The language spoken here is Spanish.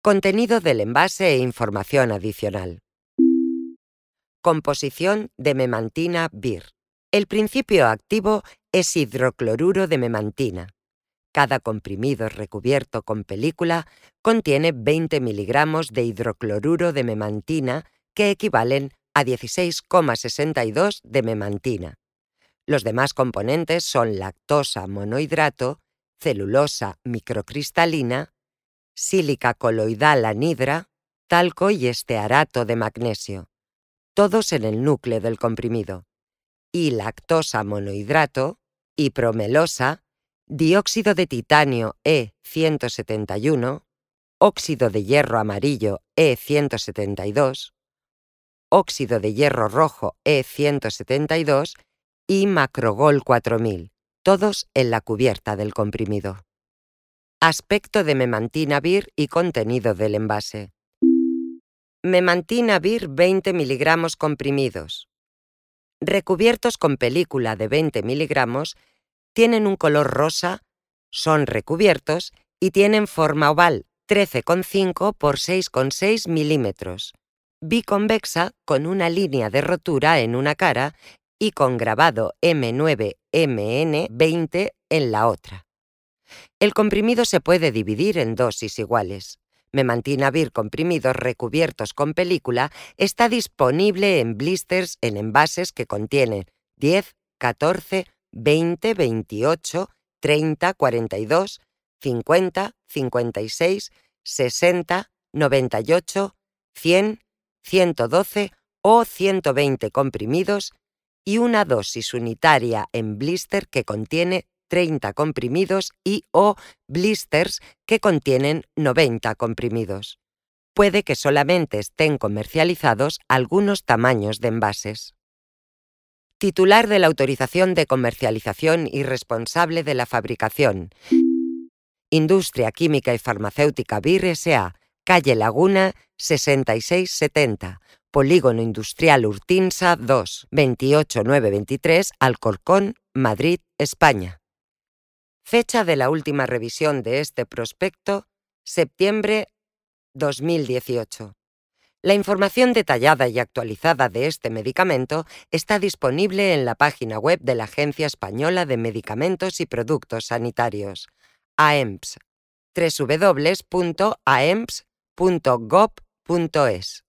Contenido del envase e información adicional. Composición de memantina BIR. El principio activo es hidrocloruro de memantina. Cada comprimido recubierto con película contiene 20 miligramos de hidrocloruro de memantina que equivalen a 16,62 de memantina. Los demás componentes son lactosa monohidrato, celulosa microcristalina, sílica coloidal anhidra, talco y estearato de magnesio, todos en el núcleo del comprimido, y lactosa monohidrato, promelosa, dióxido de titanio E171, óxido de hierro amarillo E172, óxido de hierro rojo E172 y Macrogol 4000, todos en la cubierta del comprimido. Aspecto de memantina vir y contenido del envase. Memantina vir 20 miligramos comprimidos. Recubiertos con película de 20 miligramos, tienen un color rosa, son recubiertos y tienen forma oval 13,5 por 6,6 milímetros, biconvexa con una línea de rotura en una cara y con grabado M9MN20 en la otra. El comprimido se puede dividir en dosis iguales. Memantinavir comprimidos recubiertos con película está disponible en blisters en envases que contienen 10, 14, 20, 28, 30, 42, 50, 56, 60, 98, 100, 112 o 120 comprimidos y una dosis unitaria en blister que contiene 30 comprimidos y o blisters que contienen 90 comprimidos. Puede que solamente estén comercializados algunos tamaños de envases. Titular de la autorización de comercialización y responsable de la fabricación. Industria Química y Farmacéutica BIR S.A., calle Laguna 6670, Polígono Industrial Urtinsa 2, 28923, Alcorcón, Madrid, España. Fecha de la última revisión de este prospecto, septiembre 2018. La información detallada y actualizada de este medicamento está disponible en la página web de la Agencia Española de Medicamentos y Productos Sanitarios, AEMPS, www.aemps.gov.es.